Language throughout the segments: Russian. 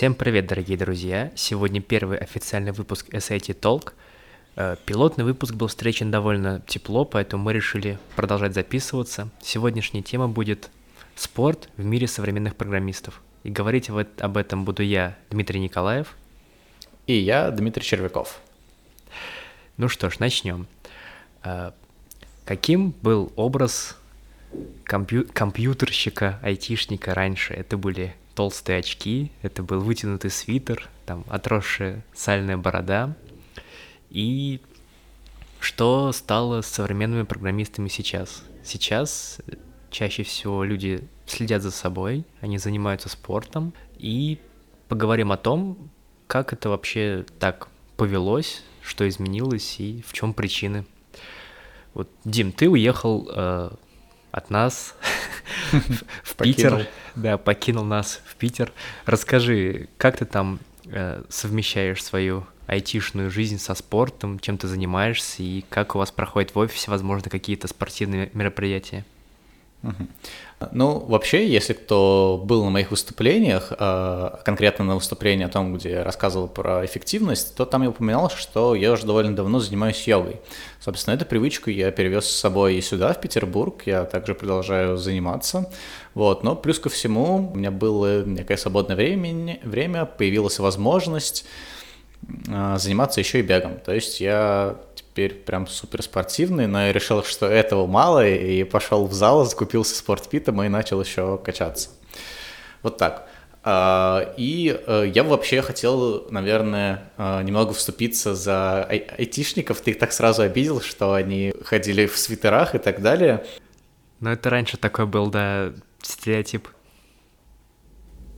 Всем привет, дорогие друзья! Сегодня первый официальный выпуск SAT Talk. Э, пилотный выпуск был встречен довольно тепло, поэтому мы решили продолжать записываться. Сегодняшняя тема будет «Спорт в мире современных программистов». И говорить об этом буду я, Дмитрий Николаев. И я, Дмитрий Червяков. Ну что ж, начнем. Э, каким был образ компью- компьютерщика, айтишника раньше? Это были толстые очки, это был вытянутый свитер, там отросшая сальная борода. И что стало с современными программистами сейчас? Сейчас чаще всего люди следят за собой, они занимаются спортом, и поговорим о том, как это вообще так повелось, что изменилось и в чем причины. Вот, Дим, ты уехал э, от нас в Питер. Да, покинул нас в Питер. Расскажи, как ты там э, совмещаешь свою айтишную жизнь со спортом, чем ты занимаешься и как у вас проходит в офисе, возможно, какие-то спортивные мероприятия? Ну, вообще, если кто был на моих выступлениях, э, конкретно на выступлении о том, где я рассказывал про эффективность, то там я упоминал, что я уже довольно давно занимаюсь йогой. Собственно, эту привычку я перевез с собой и сюда, в Петербург, я также продолжаю заниматься. Вот. Но плюс ко всему у меня было некое свободное время, время появилась возможность э, заниматься еще и бегом. То есть я теперь прям супер спортивный, но я решил, что этого мало, и пошел в зал, закупился спортпитом и начал еще качаться. Вот так. А, и э, я вообще хотел, наверное, э, немного вступиться за ай- айтишников. Ты их так сразу обидел, что они ходили в свитерах и так далее. Но это раньше такой был, да, стереотип.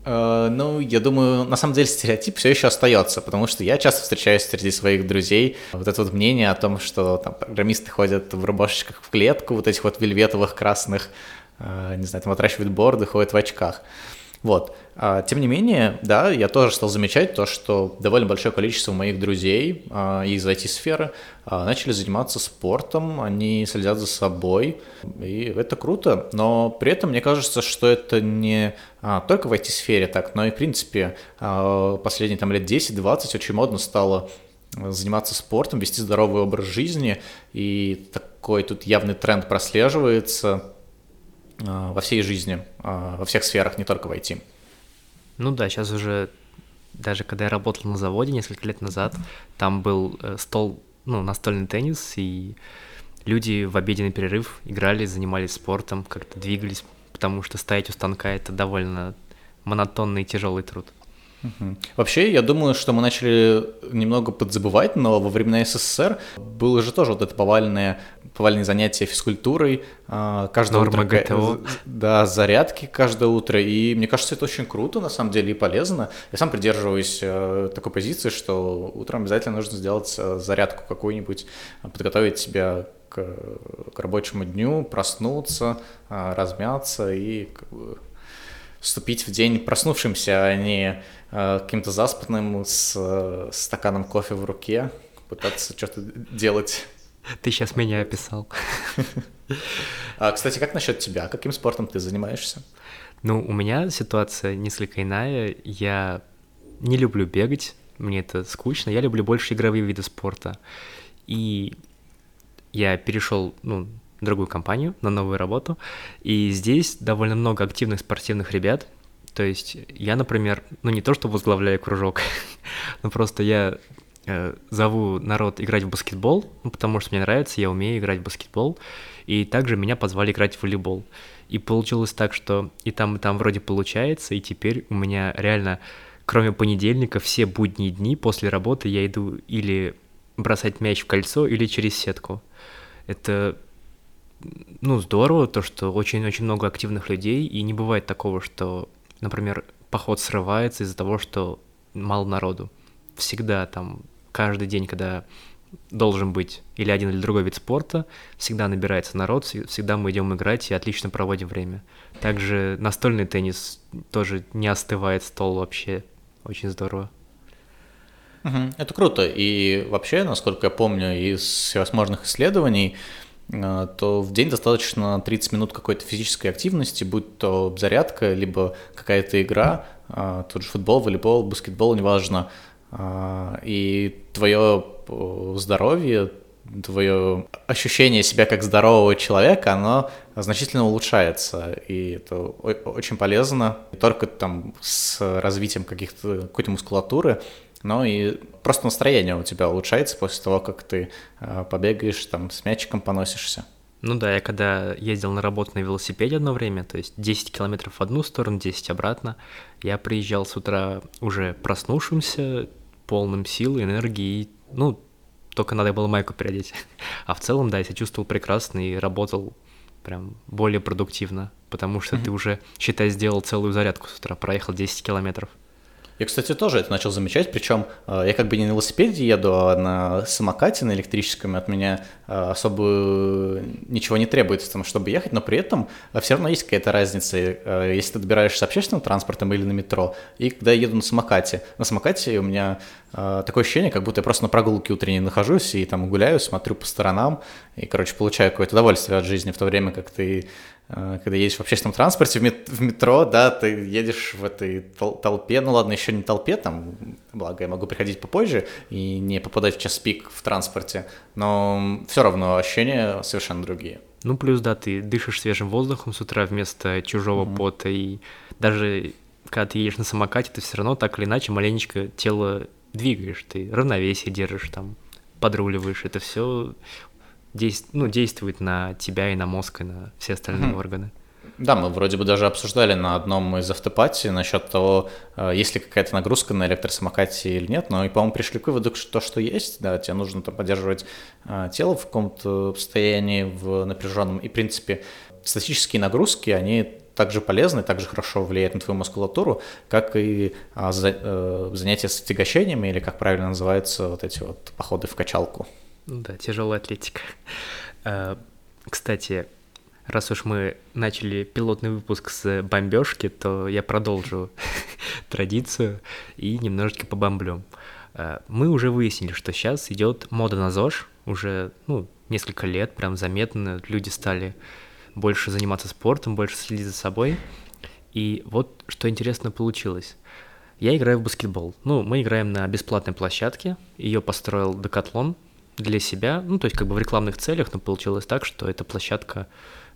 Э, ну, я думаю, на самом деле стереотип все еще остается, потому что я часто встречаюсь среди своих друзей вот это вот мнение о том, что там программисты ходят в рубашечках в клетку, вот этих вот вельветовых красных, э, не знаю, там отращивают борды, ходят в очках. Вот. А, тем не менее, да, я тоже стал замечать то, что довольно большое количество моих друзей а, из IT-сферы а, начали заниматься спортом, они следят за собой, и это круто, но при этом мне кажется, что это не только в IT-сфере так, но и в принципе последние там лет 10-20 очень модно стало заниматься спортом, вести здоровый образ жизни, и такой тут явный тренд прослеживается во всей жизни, во всех сферах, не только в IT. Ну да, сейчас уже, даже когда я работал на заводе несколько лет назад, там был э, стол, ну, настольный теннис, и люди в обеденный перерыв играли, занимались спортом, как-то двигались, потому что стоять у станка — это довольно монотонный и тяжелый труд. Вообще, я думаю, что мы начали немного подзабывать, но во времена СССР было же тоже вот это повальное, повальные занятия физкультурой, а, каждое Норма утро, ГТО. да, зарядки каждое утро, и мне кажется, это очень круто, на самом деле, и полезно. Я сам придерживаюсь э, такой позиции, что утром обязательно нужно сделать э, зарядку какую-нибудь, подготовить себя к, к рабочему дню, проснуться, размяться и как бы, вступить в день проснувшимся, а не э, каким-то заспанным с э, стаканом кофе в руке, пытаться что-то делать. Ты сейчас меня описал. А, кстати, как насчет тебя? Каким спортом ты занимаешься? Ну, у меня ситуация несколько иная. Я не люблю бегать, мне это скучно. Я люблю больше игровые виды спорта. И я перешел, ну, другую компанию, на новую работу, и здесь довольно много активных спортивных ребят, то есть я, например, ну не то, что возглавляю кружок, но просто я э, зову народ играть в баскетбол, ну, потому что мне нравится, я умею играть в баскетбол, и также меня позвали играть в волейбол. И получилось так, что и там, и там вроде получается, и теперь у меня реально, кроме понедельника, все будние дни после работы я иду или бросать мяч в кольцо, или через сетку. Это ну, здорово, то, что очень-очень много активных людей, и не бывает такого, что, например, поход срывается из-за того, что мало народу. Всегда там, каждый день, когда должен быть или один или другой вид спорта, всегда набирается народ, всегда мы идем играть и отлично проводим время. Также настольный теннис тоже не остывает стол вообще, очень здорово. Это круто. И вообще, насколько я помню из всевозможных исследований, Э, то в день достаточно 30 минут какой-то физической активности, будь то зарядка, либо какая-то игра, а, тот же футбол, волейбол, баскетбол, неважно, и твое здоровье, твое ощущение себя как здорового человека, оно значительно улучшается, и это очень полезно не только там с развитием каких-то какой-то мускулатуры, но и просто настроение у тебя улучшается после того, как ты а, побегаешь, там с мячиком поносишься. Ну да, я когда ездил на работу на велосипеде одно время, то есть 10 километров в одну сторону, 10 обратно, я приезжал с утра уже проснувшимся, полным сил, энергии, ну, только надо было майку переодеть. А в целом, да, я себя чувствовал прекрасно и работал прям более продуктивно, потому что mm-hmm. ты уже, считай, сделал целую зарядку с утра, проехал 10 километров. Я, кстати, тоже это начал замечать, причем э, я как бы не на велосипеде еду, а на самокате, на электрическом, и от меня э, особо ничего не требуется, там, чтобы ехать, но при этом э, все равно есть какая-то разница, если ты добираешься общественным транспортом или на метро, и когда я еду на самокате. На самокате у меня такое ощущение, как будто я просто на прогулке утренней нахожусь и там гуляю, смотрю по сторонам, и, короче, получаю какое-то удовольствие от жизни, в то время как ты когда едешь в общественном транспорте, в метро, да, ты едешь в этой толпе, ну ладно, еще не толпе, там, благо я могу приходить попозже и не попадать в час пик в транспорте, но все равно ощущения совершенно другие. Ну, плюс, да, ты дышишь свежим воздухом с утра вместо чужого mm-hmm. пота, и даже когда ты едешь на самокате, ты все равно так или иначе маленечко тело двигаешь, ты равновесие держишь там, подруливаешь, это все действ, ну, действует на тебя и на мозг, и на все остальные mm-hmm. органы. Да, мы вроде бы даже обсуждали на одном из автопати насчет того, э, есть ли какая-то нагрузка на электросамокате или нет, но и, по-моему, пришли к выводу, что то, что есть, да, тебе нужно там поддерживать э, тело в каком-то состоянии, в напряженном, и, в принципе, статические нагрузки, они также полезны, также хорошо влияют на твою мускулатуру, как и а, э, занятия с отягощениями, или как правильно называются вот эти вот походы в качалку. Ну да, тяжелая атлетика. А, кстати, раз уж мы начали пилотный выпуск с бомбежки, то я продолжу традицию и немножечко побомблю. А, мы уже выяснили, что сейчас идет мода на ЗОЖ, уже ну, несколько лет, прям заметно, люди стали больше заниматься спортом, больше следить за собой. И вот что интересно получилось. Я играю в баскетбол. Ну, мы играем на бесплатной площадке. Ее построил Декатлон, для себя, ну, то есть как бы в рекламных целях, но получилось так, что эта площадка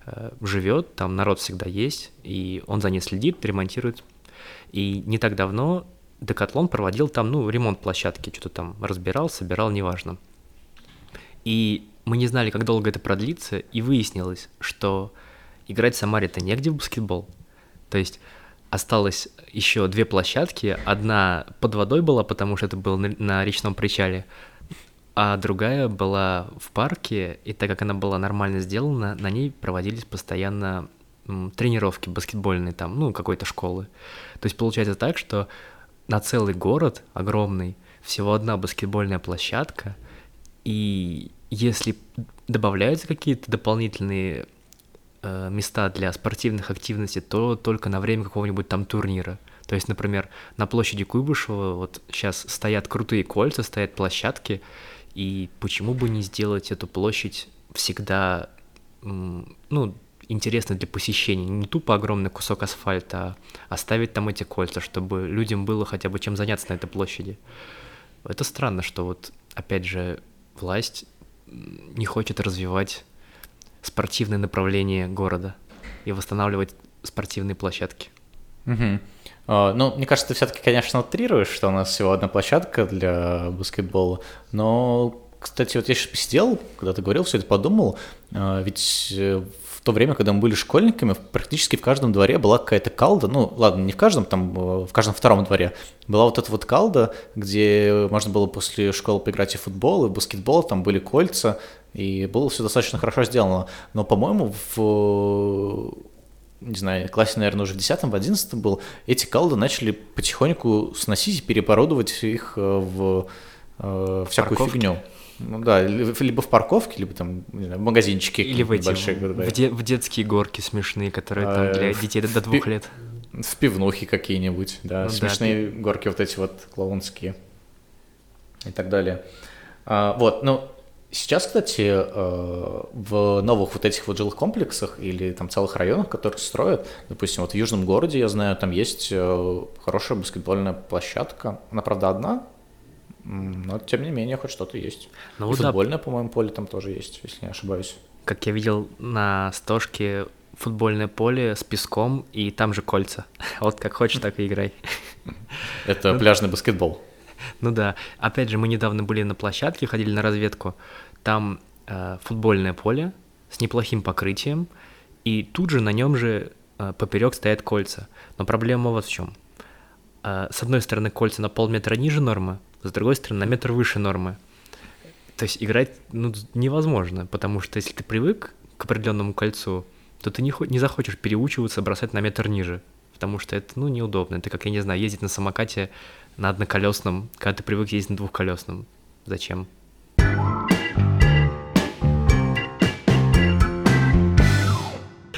э, живет, там народ всегда есть, и он за ней следит, ремонтирует. И не так давно Декатлон проводил там, ну, ремонт площадки, что-то там разбирал, собирал, неважно. И мы не знали, как долго это продлится, и выяснилось, что играть в Самаре-то негде в баскетбол. То есть осталось еще две площадки. Одна под водой была, потому что это был на, на речном причале, а другая была в парке, и так как она была нормально сделана, на ней проводились постоянно тренировки баскетбольные там, ну, какой-то школы. То есть получается так, что на целый город огромный всего одна баскетбольная площадка, и если добавляются какие-то дополнительные э, места для спортивных активностей, то только на время какого-нибудь там турнира. То есть, например, на площади Куйбышева вот сейчас стоят крутые кольца, стоят площадки, и почему бы не сделать эту площадь всегда, ну, интересной для посещения, не тупо огромный кусок асфальта, а оставить там эти кольца, чтобы людям было хотя бы чем заняться на этой площади. Это странно, что вот, опять же, власть не хочет развивать спортивное направление города и восстанавливать спортивные площадки. Угу. Ну, мне кажется, ты все-таки, конечно, утрируешь, что у нас всего одна площадка для баскетбола, но, кстати, вот я сейчас посидел, когда ты говорил, все это подумал, а, ведь э, в то время, когда мы были школьниками, практически в каждом дворе была какая-то калда, ну, ладно, не в каждом, там, э, в каждом втором дворе, была вот эта вот калда, где можно было после школы поиграть и в футбол, и в баскетбол, там были кольца, и было все достаточно хорошо сделано. Но, по-моему, в не знаю, классе, наверное, уже в 10 в 11 был, эти калды начали потихоньку сносить и переборудовать их э, в э, всякую Парковки. фигню. Ну да, либо в парковке, либо там не знаю, в магазинчике. Или в эти, большие, в, де, в детские горки смешные, которые там для а, детей до, до двух пи- лет. В пивнухе какие-нибудь, да, ну, смешные да, горки вот эти вот клоунские и так далее. А, вот, ну, Сейчас, кстати, э, в новых вот этих вот жилых комплексах или там целых районах, которые строят, допустим, вот в Южном городе, я знаю, там есть э, хорошая баскетбольная площадка. Она, правда, одна, но тем не менее хоть что-то есть. Ну, И футбольное, да. по-моему, поле там тоже есть, если не ошибаюсь. Как я видел на стошке футбольное поле с песком, и там же кольца. Вот как хочешь, так и играй. Это пляжный баскетбол. Ну да. Опять же, мы недавно были на площадке, ходили на разведку. Там э, футбольное поле с неплохим покрытием, и тут же на нем же э, поперек стоят кольца. Но проблема вот в чем. Э, с одной стороны, кольца на полметра ниже нормы, с другой стороны, на метр выше нормы. То есть играть ну, невозможно, потому что если ты привык к определенному кольцу, то ты не, не захочешь переучиваться бросать на метр ниже, потому что это ну, неудобно. Это как, я не знаю, ездить на самокате на одноколесном, когда ты привык ездить на двухколесном. Зачем?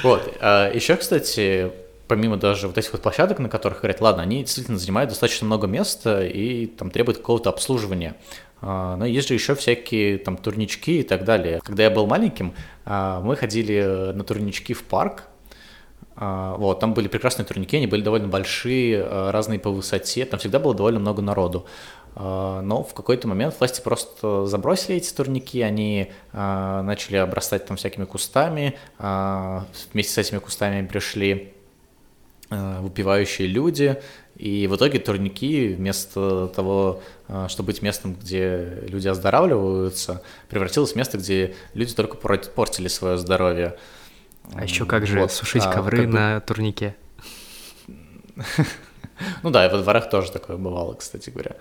Вот. А еще, кстати, помимо даже вот этих вот площадок, на которых говорят, ладно, они действительно занимают достаточно много места и там требуют какого-то обслуживания. А, но есть же еще всякие там турнички и так далее. Когда я был маленьким, а, мы ходили на турнички в парк, вот, там были прекрасные турники, они были довольно большие, разные по высоте, там всегда было довольно много народу. А, но в какой-то момент власти просто забросили эти турники, они начали обрастать там всякими кустами, вместе с этими кустами пришли выпивающие люди, и в итоге турники вместо того, чтобы быть местом, где люди оздоравливаются, превратилось в место, где люди только портили свое здоровье. А еще как же вот, сушить а, ковры как бы... на турнике? Ну да, и во дворах тоже такое бывало, кстати говоря.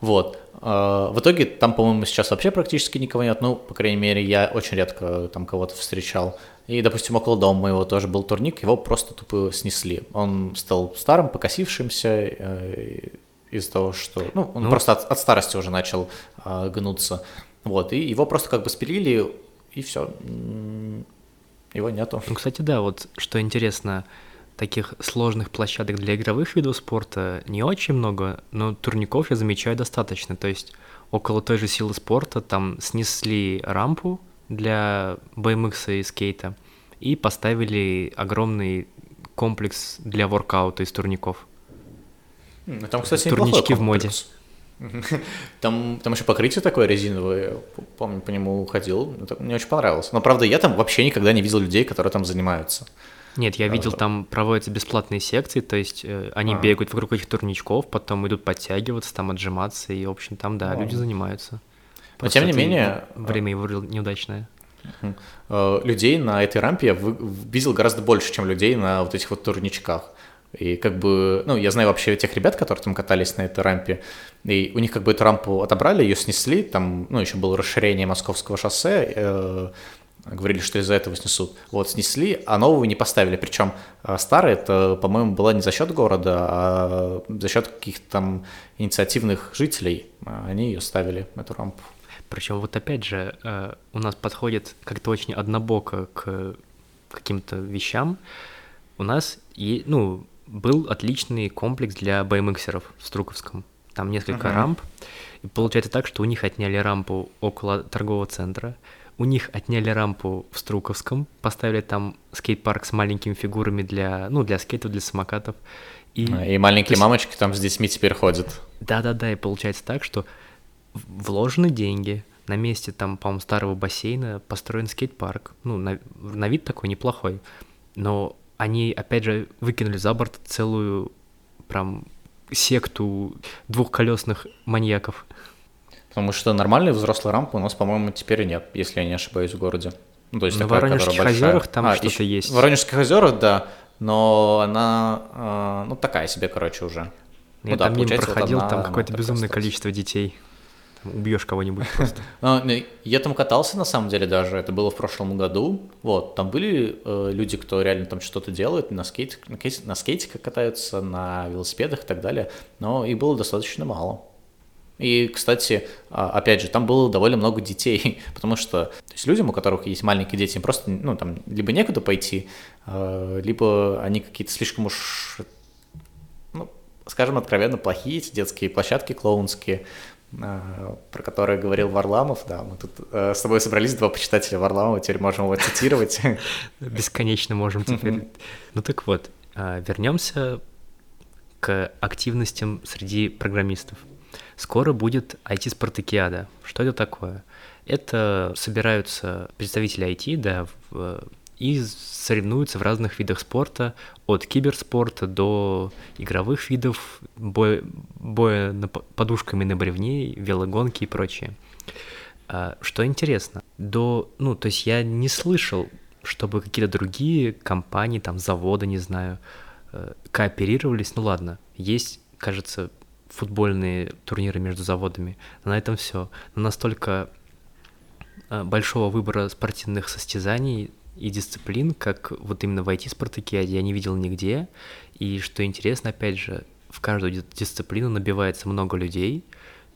Вот. А, в итоге там, по-моему, сейчас вообще практически никого нет. Ну, по крайней мере, я очень редко там кого-то встречал. И, допустим, около дома моего тоже был турник, его просто тупо снесли. Он стал старым, покосившимся э, из-за того, что... Ну, он ну... просто от, от старости уже начал э, гнуться. Вот, и его просто как бы спилили, и все его нету. Ну, кстати, да, вот что интересно, таких сложных площадок для игровых видов спорта не очень много, но турников я замечаю достаточно. То есть около той же силы спорта там снесли рампу для BMX и скейта и поставили огромный комплекс для воркаута из турников. Там, кстати, Турнички в моде. Там, там еще покрытие такое резиновое, помню, по нему ходил, мне очень понравилось. Но, правда, я там вообще никогда не видел людей, которые там занимаются. Нет, я видел, там проводятся бесплатные секции, то есть э, они а. бегают вокруг этих турничков, потом идут подтягиваться, там отжиматься, и, в общем, там, да, а. люди занимаются. Но, тем не менее... Время его неудачное. Э, людей на этой рампе я видел гораздо больше, чем людей на вот этих вот турничках. И как бы, ну, я знаю вообще тех ребят, которые там катались на этой рампе, и у них как бы эту рампу отобрали, ее снесли, там, ну, еще было расширение Московского шоссе, э, говорили, что из-за этого снесут. Вот, снесли, а новую не поставили. Причем э, старая, это, по-моему, была не за счет города, а за счет каких-то там инициативных жителей. Они ее ставили, эту рампу. Причем вот опять же, э, у нас подходит как-то очень однобоко к каким-то вещам. У нас, и, ну, был отличный комплекс для BMXеров в Струковском. Там несколько uh-huh. рамп. И получается так, что у них отняли рампу около торгового центра, у них отняли рампу в Струковском, поставили там скейт-парк с маленькими фигурами для, ну, для скейтов, для самокатов. И, а, и маленькие есть... мамочки там с детьми теперь ходят. Да-да-да, и получается так, что вложены деньги, на месте там, по-моему, старого бассейна построен скейт-парк. Ну, на, на вид такой неплохой. Но они, опять же, выкинули за борт целую прям секту двухколесных маньяков. Потому что нормальной взрослой рампы у нас, по-моему, теперь нет, если я не ошибаюсь, в городе. Ну, то есть На Воронежских озерах там а, что-то есть. В Воронежских озерах, да, но она, э, ну, такая себе, короче, уже. Я ну, там да, мимо проходил, вот там какое-то безумное осталась. количество детей убьешь кого-нибудь просто. Ну, я там катался на самом деле даже, это было в прошлом году. Вот, там были э, люди, кто реально там что-то делает, на, скейтиках катаются, на велосипедах и так далее, но их было достаточно мало. И, кстати, а, опять же, там было довольно много детей, потому что то есть людям, у которых есть маленькие дети, им просто, ну, там, либо некуда пойти, э, либо они какие-то слишком уж, ну, скажем откровенно, плохие эти детские площадки клоунские, а, про который говорил Варламов, да, мы тут э, с тобой собрались два почитателя Варламова, теперь можем его цитировать. Бесконечно можем теперь. Ну так вот, а, вернемся к активностям среди программистов. Скоро будет IT-спартакиада. Что это такое? Это собираются представители IT, да, в, и соревнуются в разных видах спорта, от киберспорта до игровых видов, боя, боя на, подушками на бревне, велогонки и прочее. А, что интересно, до, ну, то есть я не слышал, чтобы какие-то другие компании, там, заводы, не знаю, э, кооперировались, ну ладно, есть, кажется, футбольные турниры между заводами, на этом все. Но настолько э, большого выбора спортивных состязаний и дисциплин, как вот именно в IT-спартакиаде, я не видел нигде. И что интересно, опять же, в каждую дисциплину набивается много людей,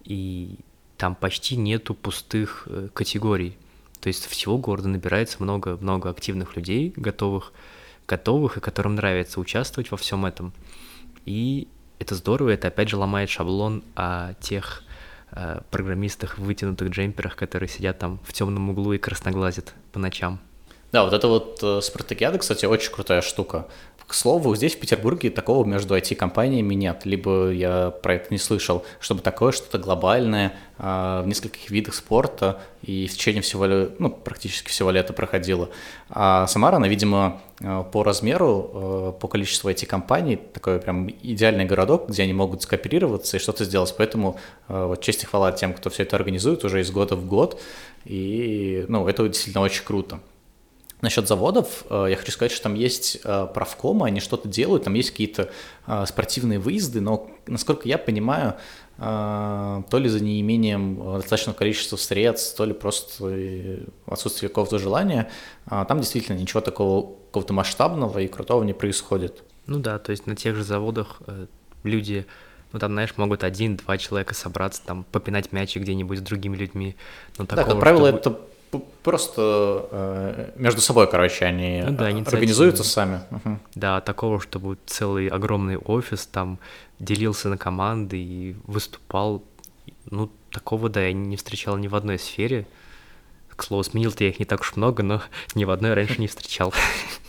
и там почти нету пустых э, категорий. То есть всего города набирается много-много активных людей, готовых, готовых и которым нравится участвовать во всем этом. И это здорово, это опять же ломает шаблон о тех э, программистах в вытянутых джемперах, которые сидят там в темном углу и красноглазят по ночам. Да, вот это вот э, Спартакиада, кстати, очень крутая штука. К слову, здесь в Петербурге такого между IT-компаниями нет, либо я про это не слышал, чтобы такое что-то глобальное э, в нескольких видах спорта и в течение всего, ну, практически всего лета проходило. А Самара, она, видимо, э, по размеру, э, по количеству IT-компаний, такой прям идеальный городок, где они могут скооперироваться и что-то сделать. Поэтому вот честь и хвала тем, кто все это организует уже из года в год. И, ну, это действительно очень круто. Насчет заводов, э, я хочу сказать, что там есть э, правкомы, они что-то делают, там есть какие-то э, спортивные выезды, но, насколько я понимаю, то ли за неимением достаточного количества средств, то ли просто отсутствие какого-то желания, там действительно ничего такого какого-то масштабного и крутого не происходит. Ну да, то есть на тех же заводах люди, ну там, знаешь, могут один-два человека собраться, там, попинать мячи где-нибудь с другими людьми. Но такого, да, как правило, чтобы... это просто э, между собой, короче, они ну, да, организуются сами. Угу. Да, такого, чтобы целый огромный офис там делился на команды и выступал. Ну, такого, да, я не встречал ни в одной сфере. К слову, сменил-то я их не так уж много, но ни в одной раньше не встречал.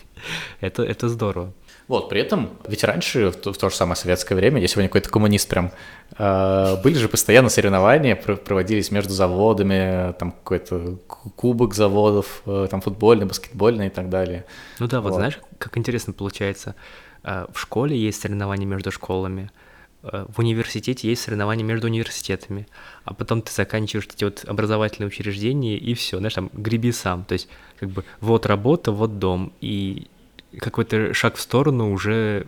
это, это здорово. Вот, при этом, ведь раньше, в то, в то же самое советское время, я сегодня какой-то коммунист прям, э, были же постоянно соревнования, проводились между заводами, там какой-то кубок заводов, э, там футбольный, баскетбольный и так далее. Ну да, вот, вот. знаешь, как интересно получается, э, в школе есть соревнования между школами, э, в университете есть соревнования между университетами, а потом ты заканчиваешь эти вот образовательные учреждения, и все, знаешь, там, греби сам, то есть, как бы, вот работа, вот дом, и какой-то шаг в сторону уже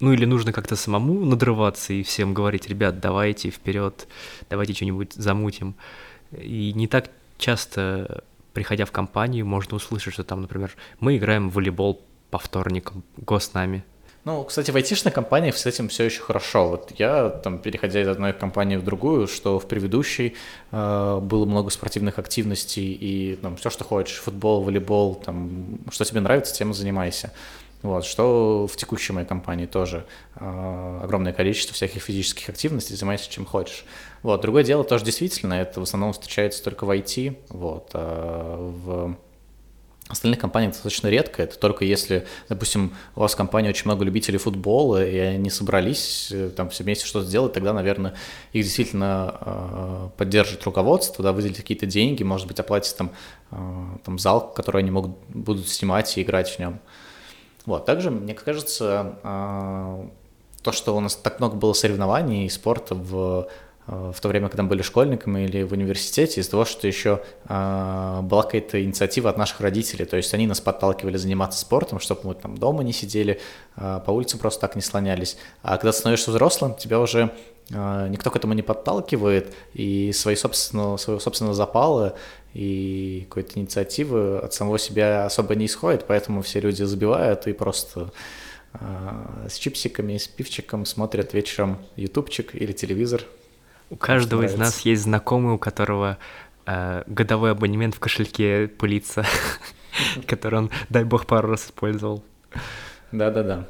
ну или нужно как-то самому надрываться и всем говорить, ребят, давайте вперед, давайте что-нибудь замутим. И не так часто, приходя в компанию, можно услышать, что там, например, мы играем в волейбол по вторникам, го с нами. Ну, кстати, в айтишных компаниях с этим все еще хорошо. Вот я, там, переходя из одной компании в другую, что в предыдущей э, было много спортивных активностей и там, все, что хочешь, футбол, волейбол, там, что тебе нравится, тем и занимайся. Вот, что в текущей моей компании тоже э, огромное количество всяких физических активностей, занимайся чем хочешь. Вот, другое дело тоже действительно, это в основном встречается только в IT, вот, а в остальных компаниях достаточно редко. Это только если, допустим, у вас в компании очень много любителей футбола, и они собрались э, там все вместе что-то сделать, тогда, наверное, их действительно э, поддержит руководство, да, выделить какие-то деньги, может быть, оплатить там, э, там зал, который они могут, будут снимать и играть в нем. Вот, также, мне кажется, э, то, что у нас так много было соревнований и спорта в в то время, когда мы были школьниками или в университете, из-за того, что еще э, была какая-то инициатива от наших родителей, то есть они нас подталкивали заниматься спортом, чтобы мы там дома не сидели, э, по улице просто так не слонялись. А когда становишься взрослым, тебя уже э, никто к этому не подталкивает, и свои собственного, своего собственного запала и какой-то инициативы от самого себя особо не исходит, поэтому все люди забивают и просто э, с чипсиками, с пивчиком смотрят вечером ютубчик или телевизор, у каждого из нас есть знакомый, у которого э, годовой абонемент в кошельке пылится, который он, дай бог, пару раз использовал. Да-да-да.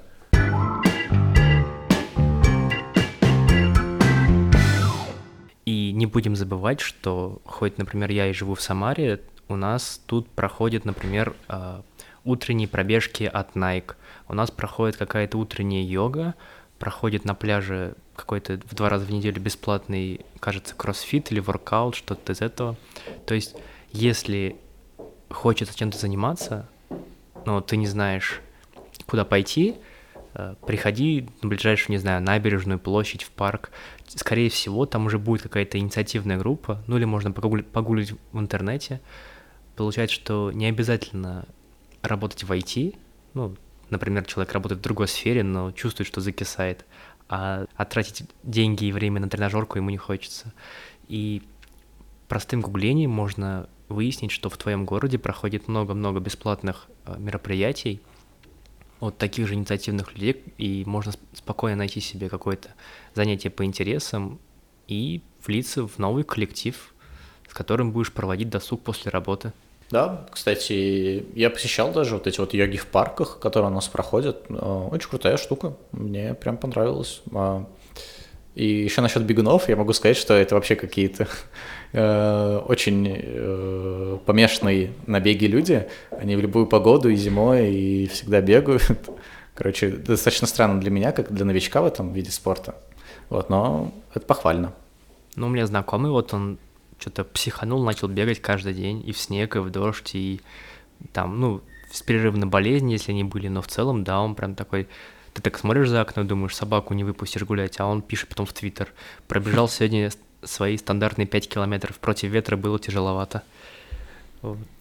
И не будем забывать, что хоть, например, я и живу в Самаре, у нас тут проходит, например, а, утренние пробежки от Nike. У нас проходит какая-то утренняя йога, проходит на пляже какой-то в два раза в неделю бесплатный, кажется, кроссфит или воркаут, что-то из этого. То есть, если хочется чем-то заниматься, но ты не знаешь, куда пойти, э, приходи на ближайшую, не знаю, набережную, площадь, в парк. Скорее всего, там уже будет какая-то инициативная группа, ну или можно погуглить в интернете. Получается, что не обязательно работать в IT, ну, например, человек работает в другой сфере, но чувствует, что закисает, а, а тратить деньги и время на тренажерку ему не хочется. И простым гуглением можно выяснить, что в твоем городе проходит много-много бесплатных э, мероприятий от таких же инициативных людей, и можно спокойно найти себе какое-то занятие по интересам и влиться в новый коллектив, с которым будешь проводить досуг после работы. Да, кстати, я посещал даже вот эти вот йоги в парках, которые у нас проходят. Э, очень крутая штука, мне прям понравилось. А, и еще насчет бегунов я могу сказать, что это вообще какие-то э, очень э, помешанные на беге люди. Они в любую погоду и зимой и всегда бегают. Короче, достаточно странно для меня, как для новичка в этом виде спорта. Вот, но это похвально. Ну, у меня знакомый, вот он что-то психанул, начал бегать каждый день и в снег, и в дождь, и там, ну, с перерывом на болезни, если они были, но в целом, да, он прям такой ты так смотришь за окно, думаешь, собаку не выпустишь гулять, а он пишет потом в Твиттер. Пробежал сегодня свои стандартные 5 километров, против ветра было тяжеловато.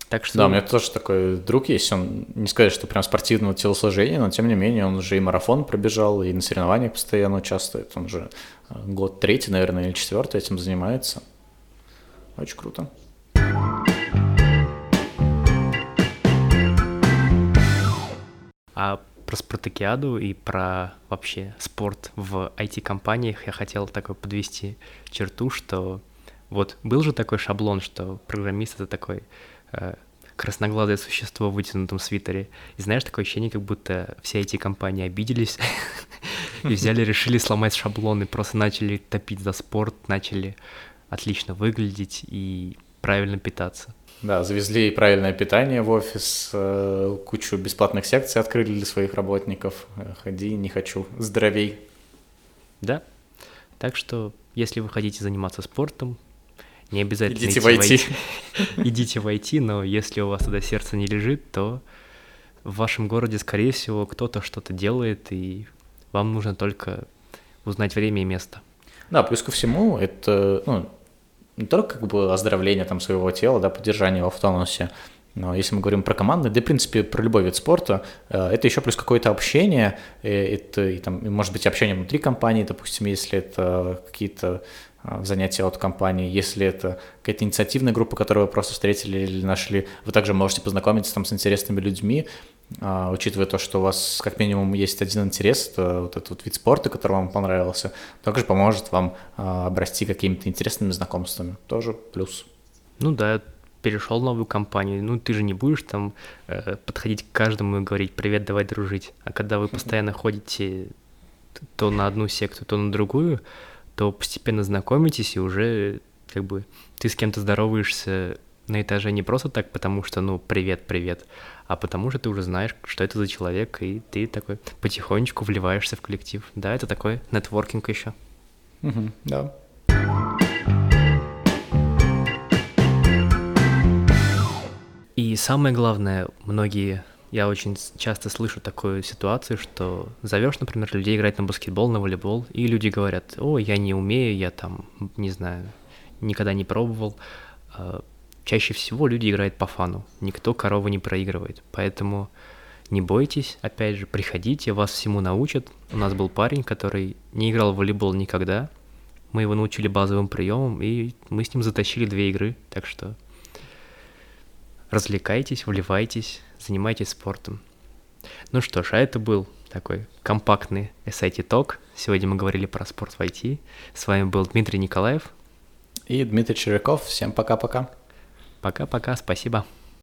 Так что... Да, у меня тоже такой друг есть, он не сказать, что прям спортивного телосложения, но тем не менее он уже и марафон пробежал, и на соревнованиях постоянно участвует, он уже э, год третий, наверное, или четвертый этим занимается. Очень круто. А про спартакиаду и про вообще спорт в IT-компаниях я хотел такой подвести черту, что вот был же такой шаблон, что программист это такой э, красноглазое существо в вытянутом свитере. И знаешь, такое ощущение, как будто все эти компании обиделись и взяли, решили сломать шаблон и просто начали топить за спорт, начали отлично выглядеть и правильно питаться. Да, завезли правильное питание в офис, э, кучу бесплатных секций открыли для своих работников. Э, ходи, не хочу, здоровей. Да, так что, если вы хотите заниматься спортом, не обязательно идите, войти. Идите войти, но если у вас туда сердце не лежит, то в вашем городе, скорее всего, кто-то что-то делает, и вам нужно только узнать время и место. Да, плюс ко всему, это, ну, не только как бы оздоровление там своего тела, да, поддержание его в тонусе, но если мы говорим про команды, да, в принципе, про любой вид спорта, э, это еще плюс какое-то общение, это, и, там, может быть, общение внутри компании, допустим, если это какие-то занятия от компании, если это какая-то инициативная группа, которую вы просто встретили или нашли, вы также можете познакомиться там с интересными людьми, а, учитывая то, что у вас как минимум есть один интерес, это вот этот вот вид спорта, который вам понравился, также поможет вам а, обрасти какими-то интересными знакомствами. Тоже плюс. Ну да, перешел в новую компанию, ну ты же не будешь там э, подходить к каждому и говорить «привет, давай дружить», а когда вы постоянно ходите то на одну секцию, то на другую, то постепенно знакомитесь и уже как бы ты с кем-то здороваешься на этаже не просто так, потому что, ну, привет, привет, а потому что ты уже знаешь, что это за человек, и ты такой потихонечку вливаешься в коллектив. Да, это такой нетворкинг еще. Угу, да. И самое главное, многие, я очень часто слышу такую ситуацию, что зовешь, например, людей играть на баскетбол, на волейбол, и люди говорят, о, я не умею, я там, не знаю, никогда не пробовал. А чаще всего люди играют по фану, никто корову не проигрывает, поэтому не бойтесь, опять же, приходите, вас всему научат. У нас был парень, который не играл в волейбол никогда, мы его научили базовым приемам, и мы с ним затащили две игры, так что развлекайтесь, вливайтесь, занимайтесь спортом. Ну что ж, а это был такой компактный SIT Talk. Сегодня мы говорили про спорт в IT. С вами был Дмитрий Николаев. И Дмитрий Черяков. Всем пока-пока. Пока-пока, спасибо.